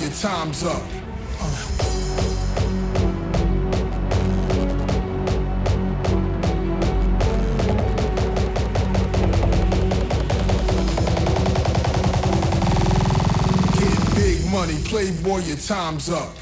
your time's up. Get big money, playboy, your time's up.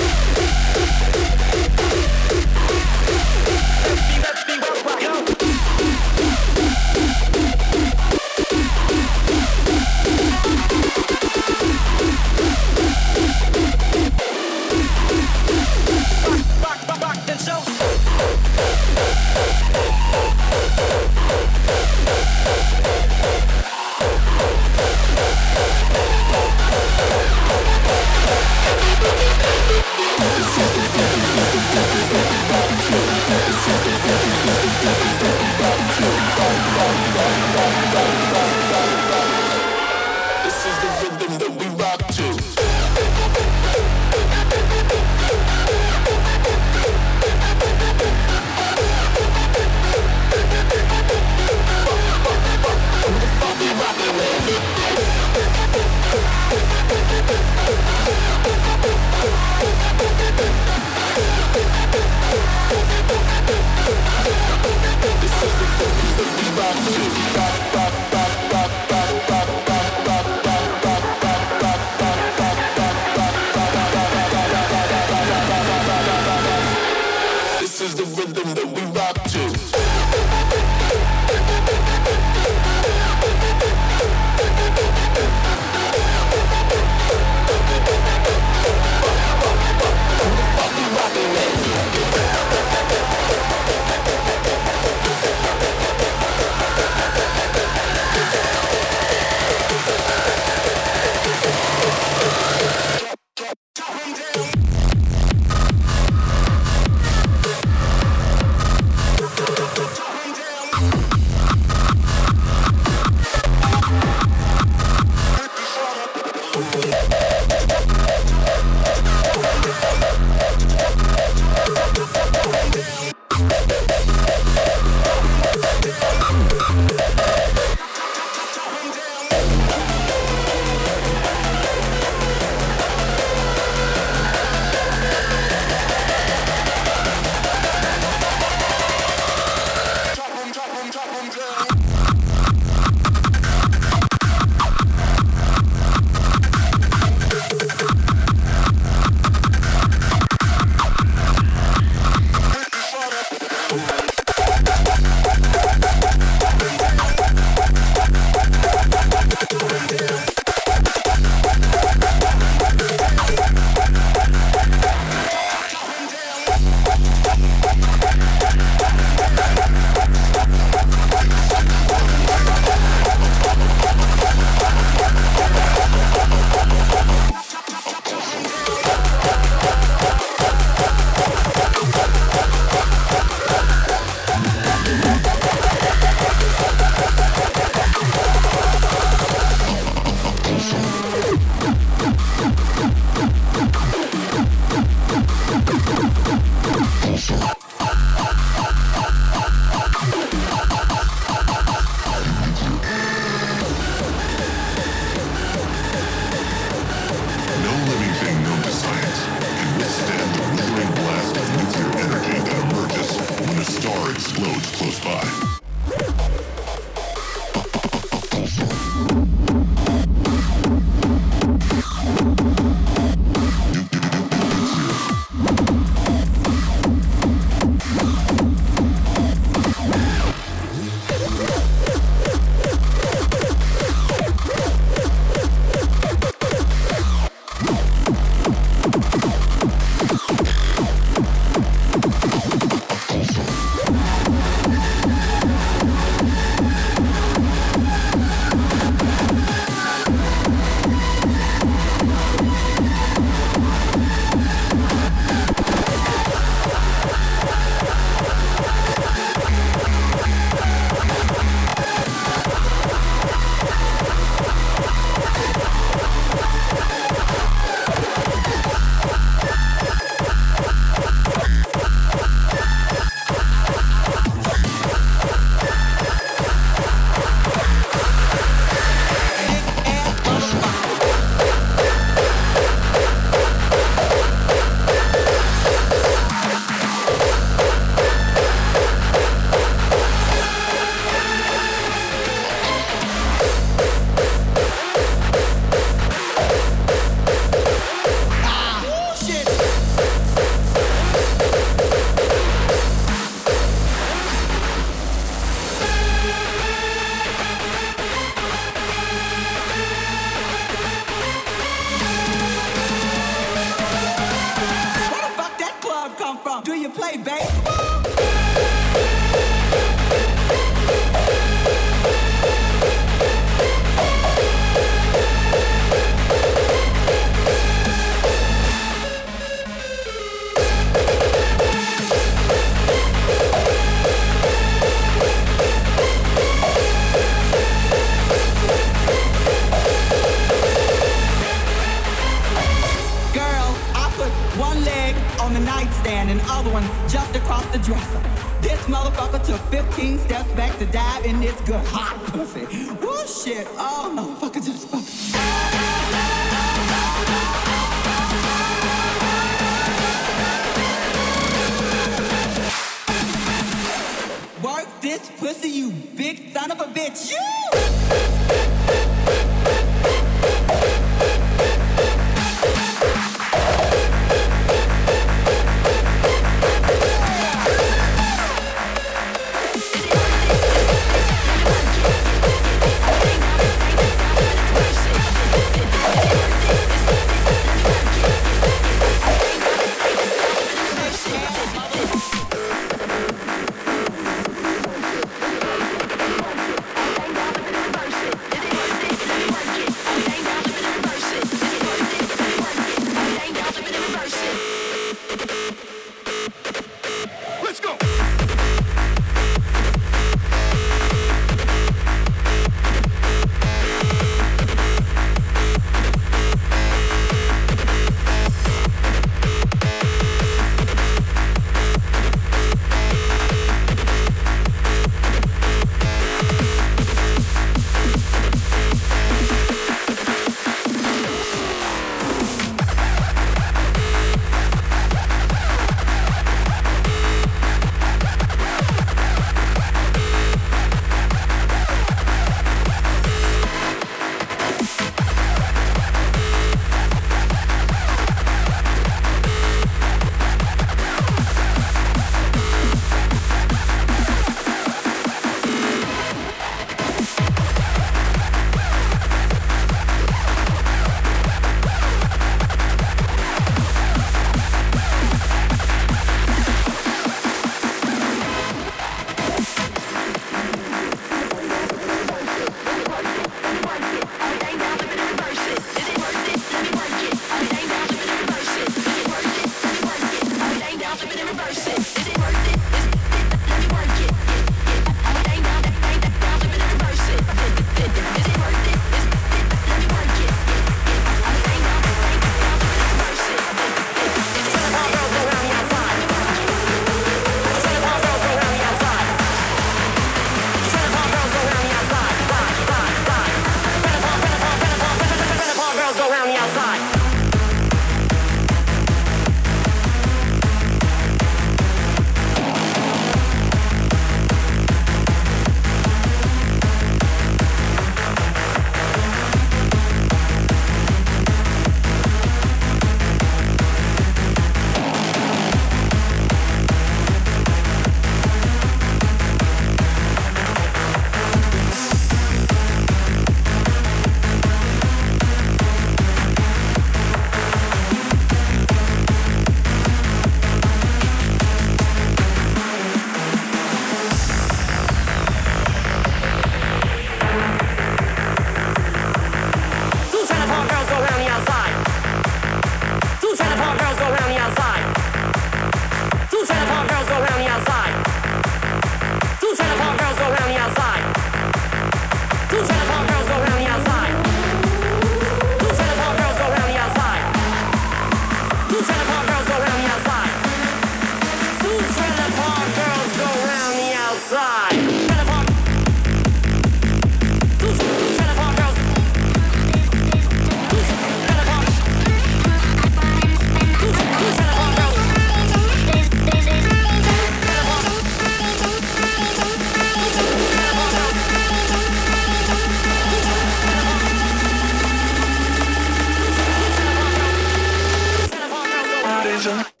Vision.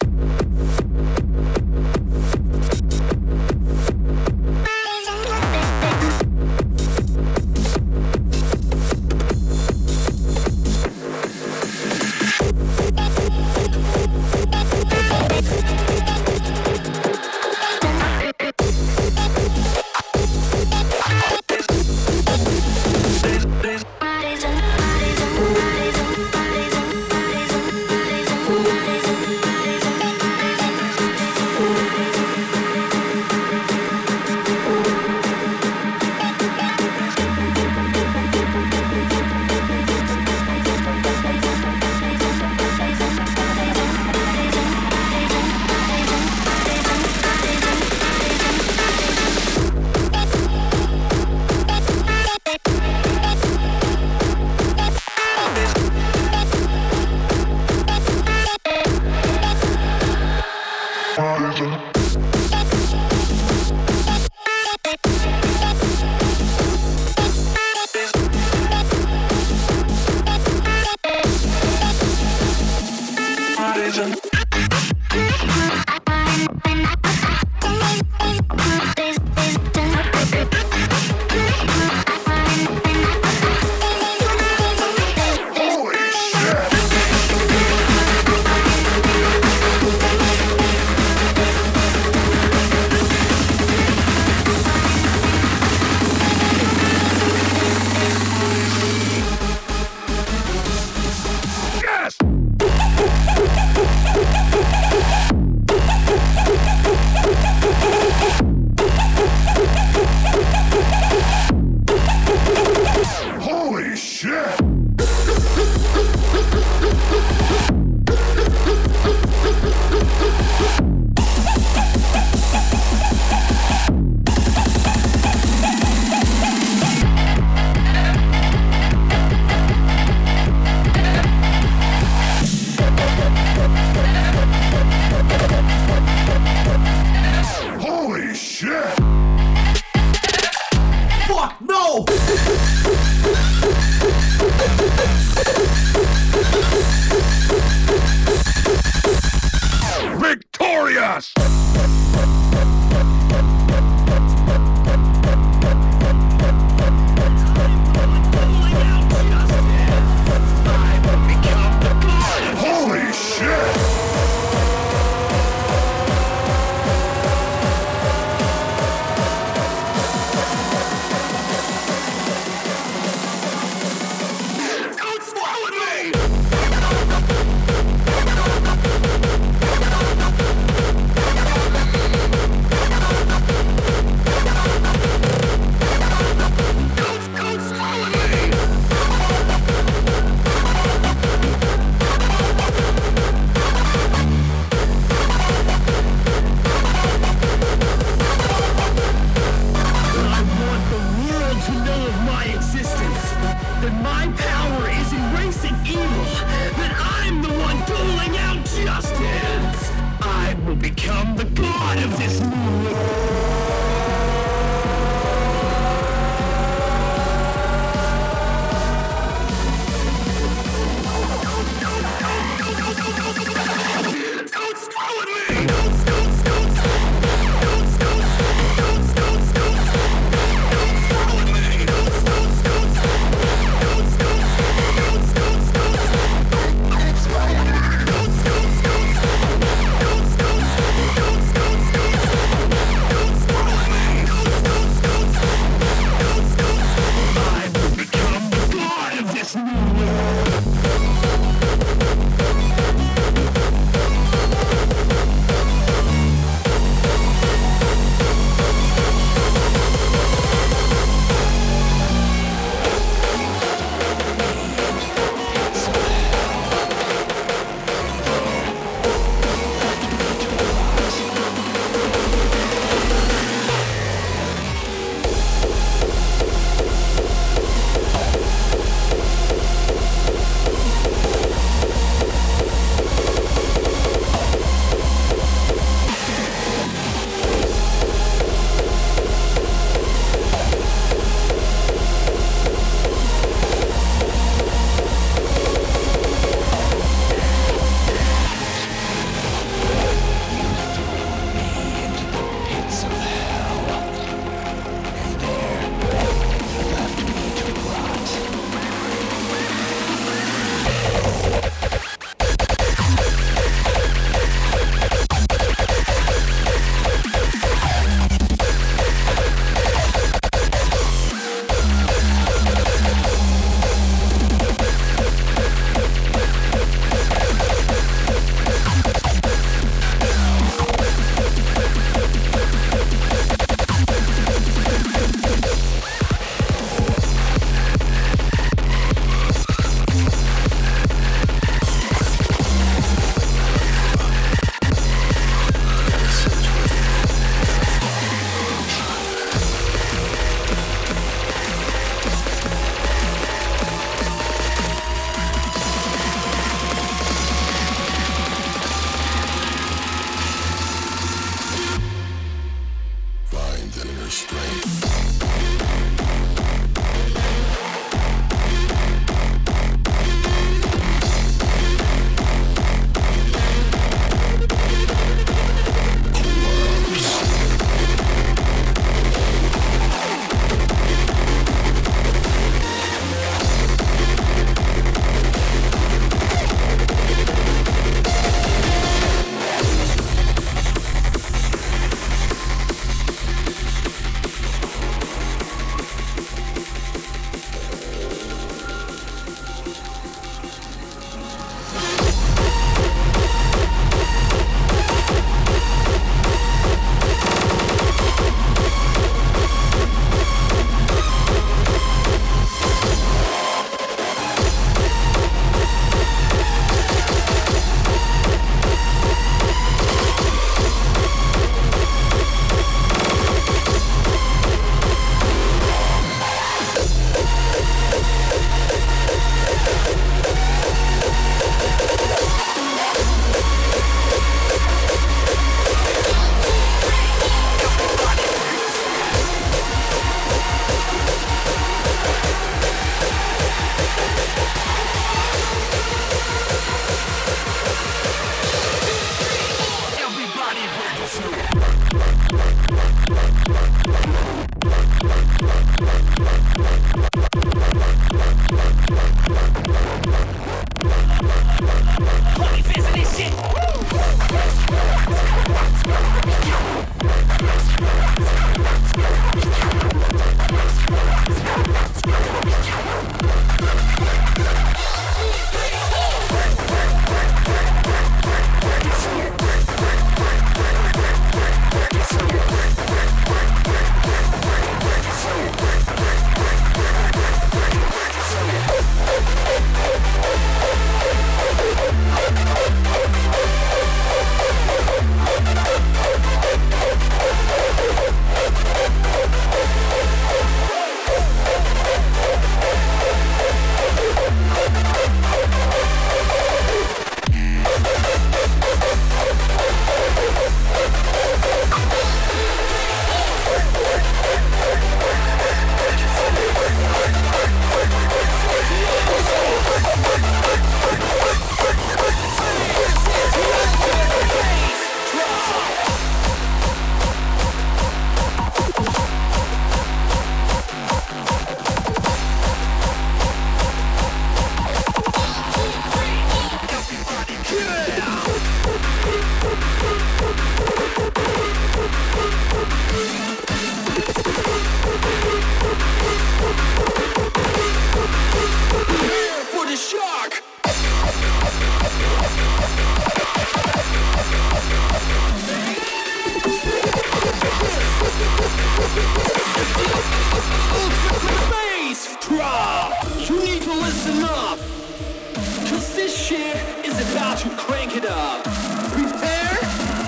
Prepare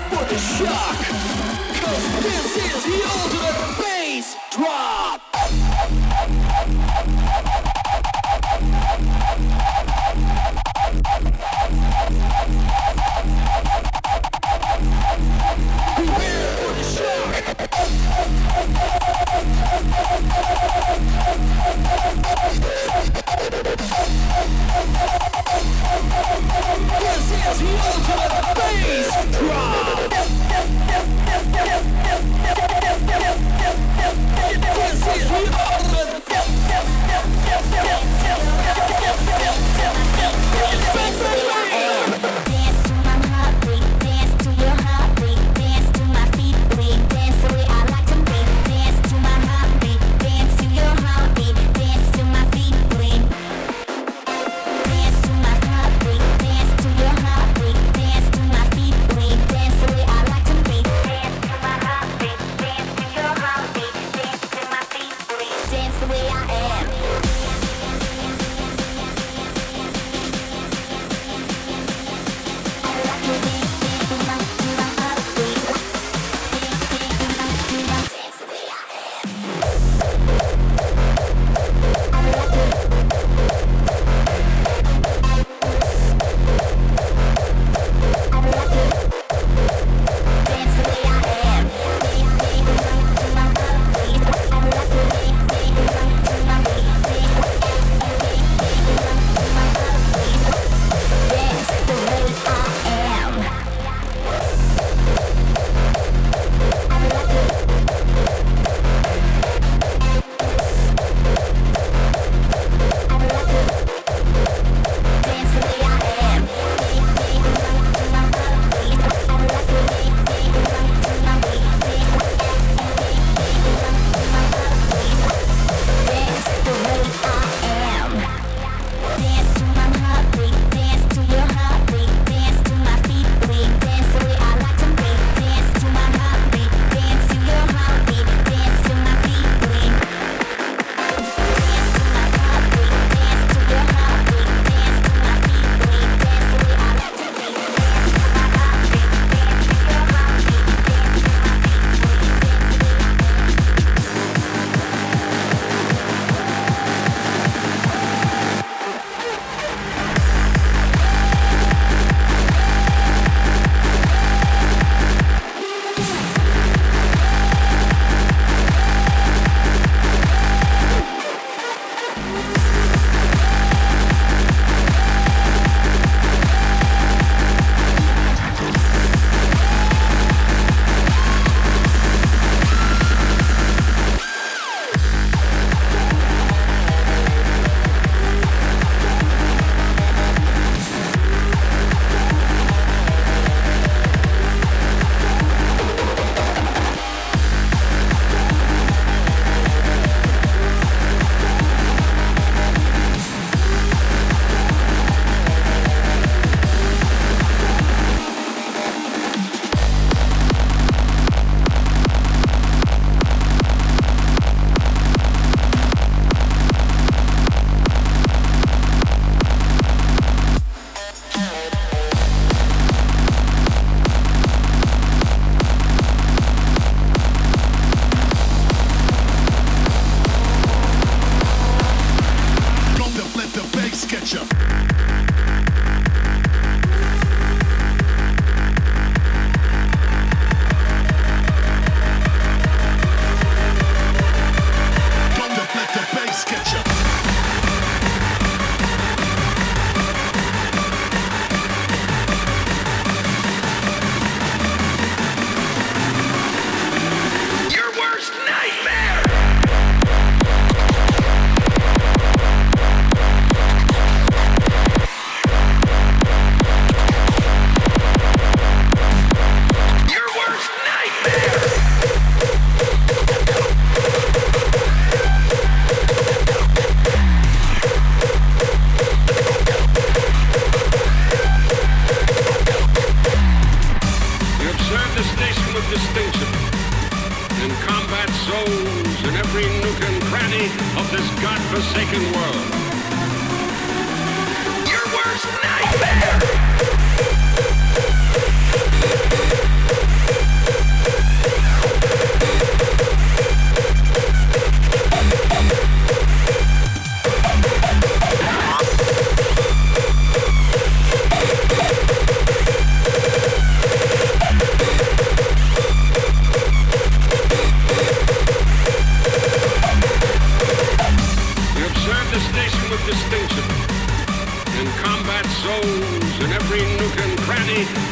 for the shock. Cause this is the ultimate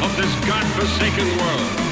of this godforsaken world.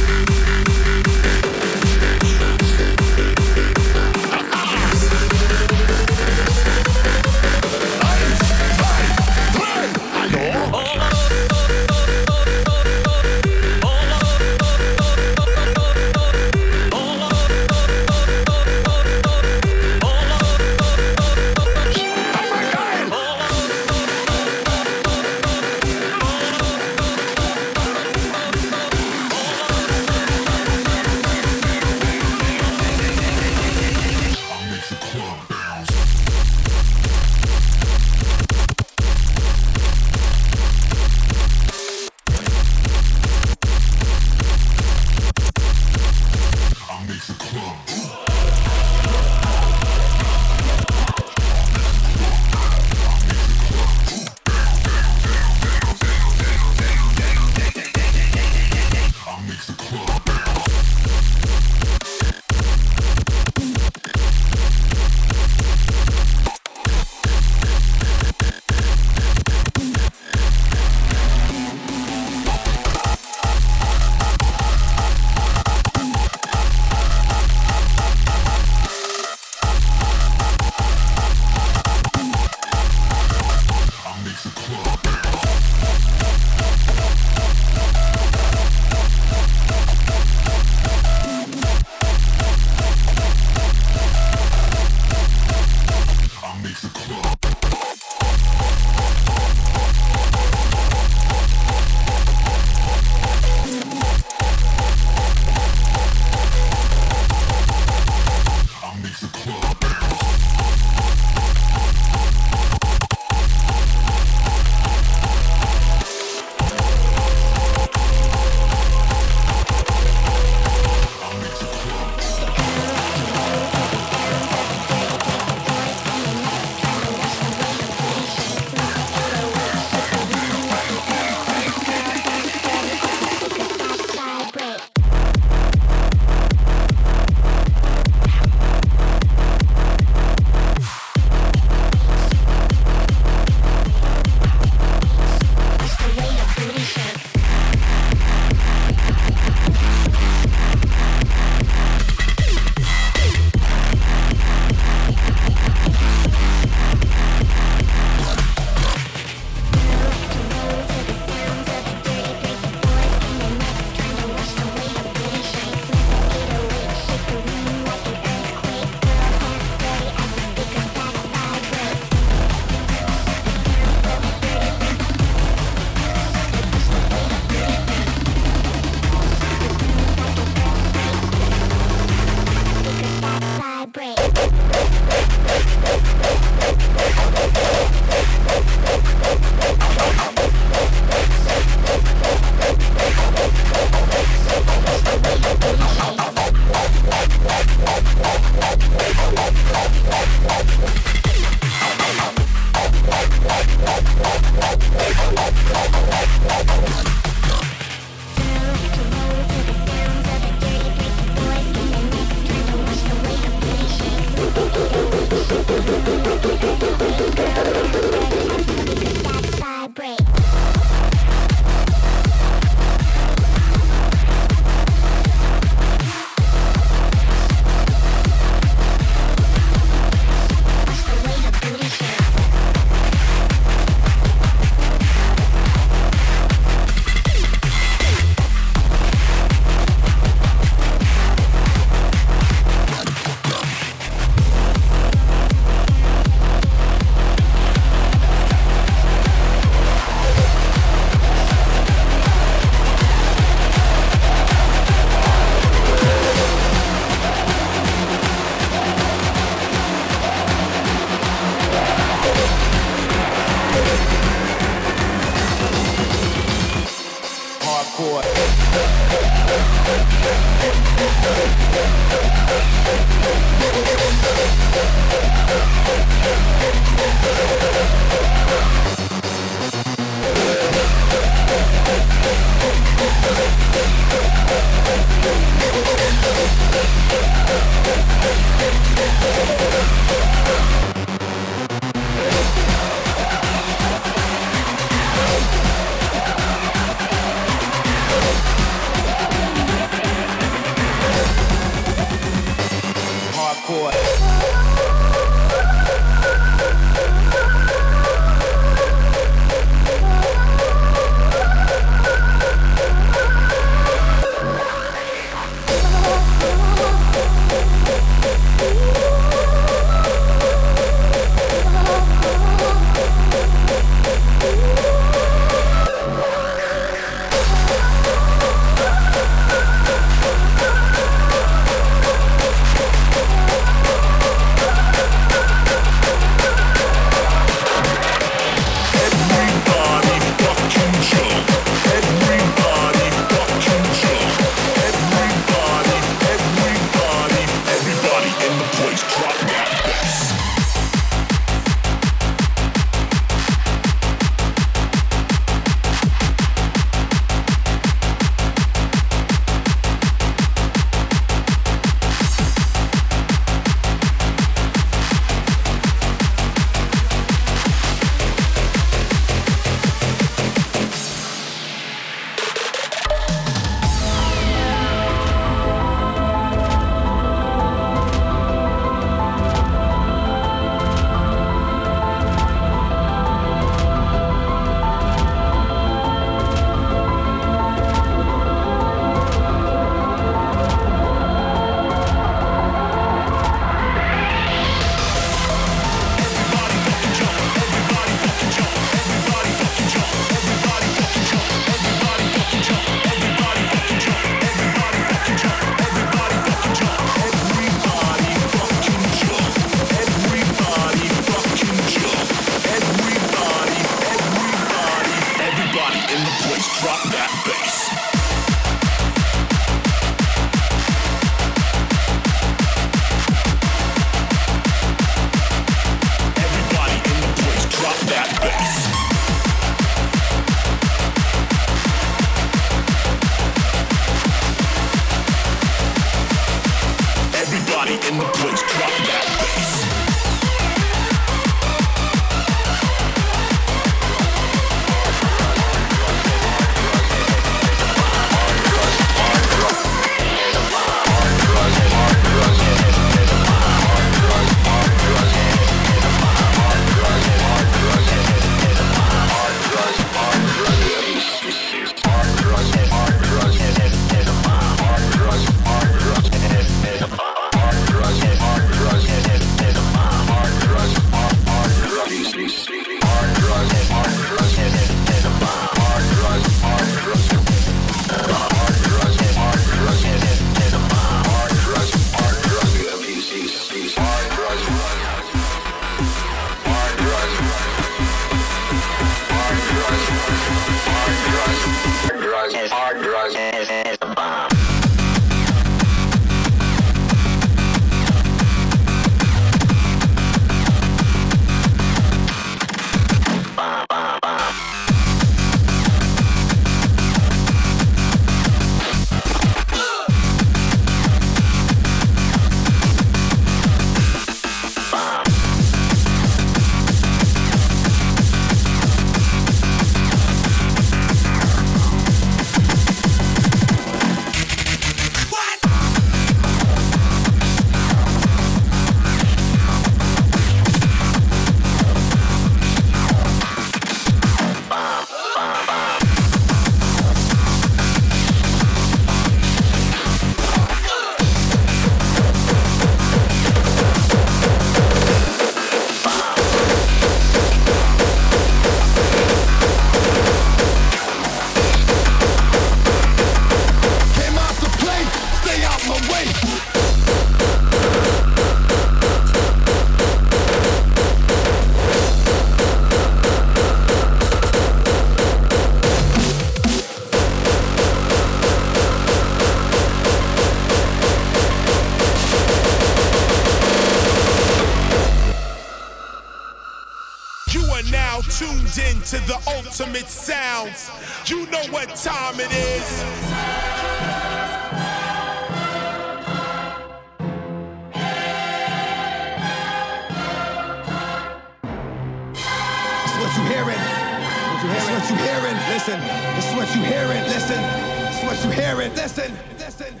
what you hearing. Listen. It's what you hearing. Listen. It's what you hearing. Listen. Listen.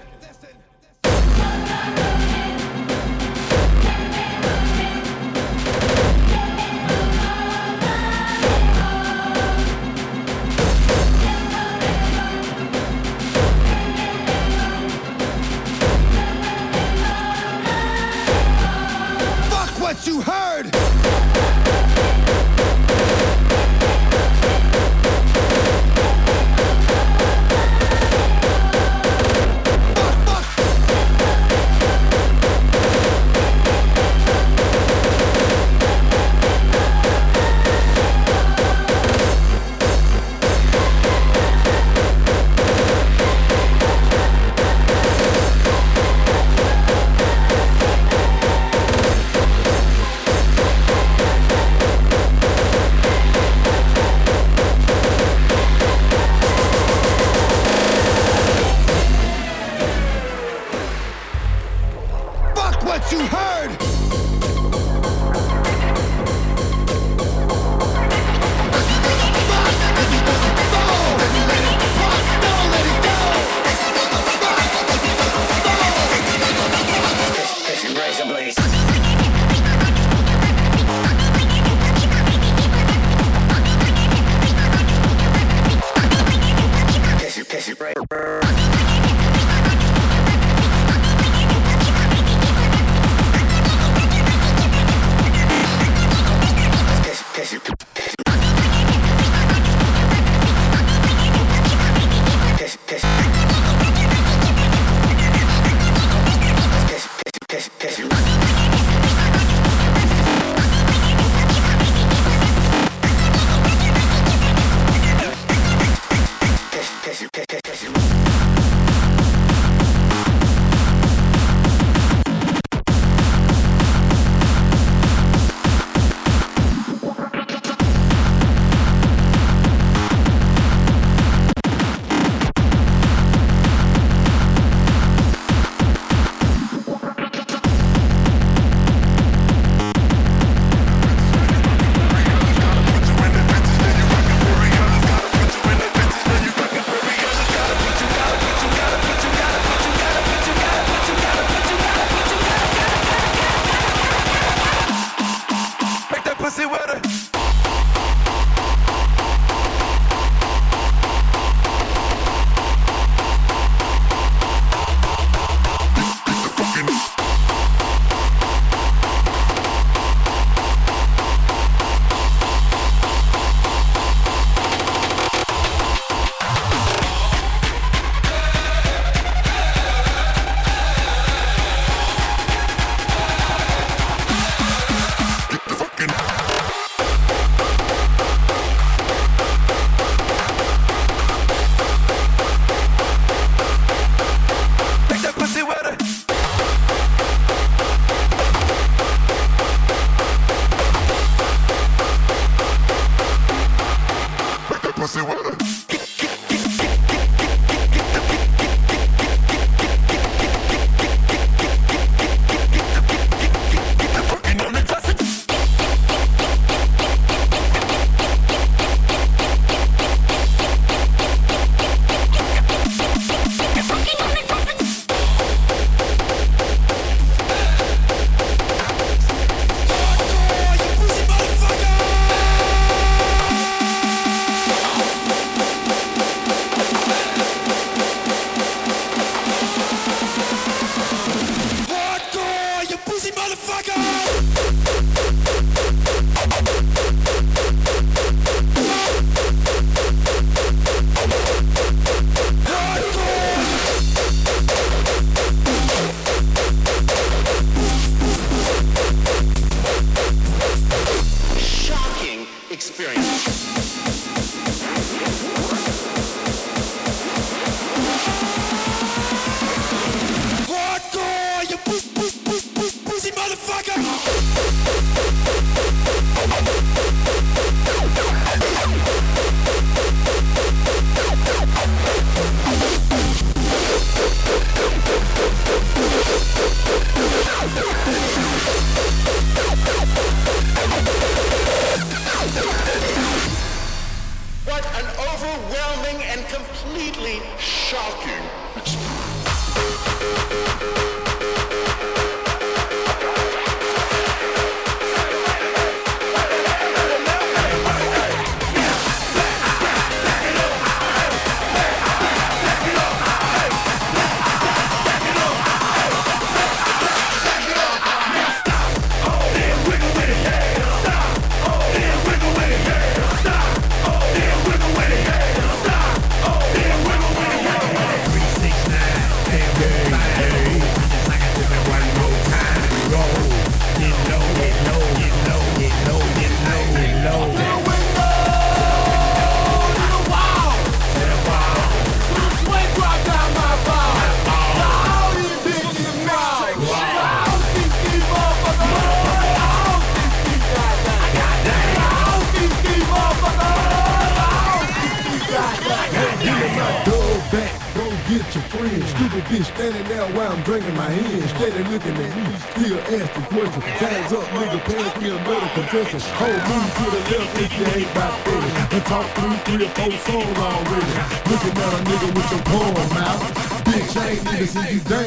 your whole soul already. Looking at a nigga with your palm out. Bitch, I ain't niggas see you dance.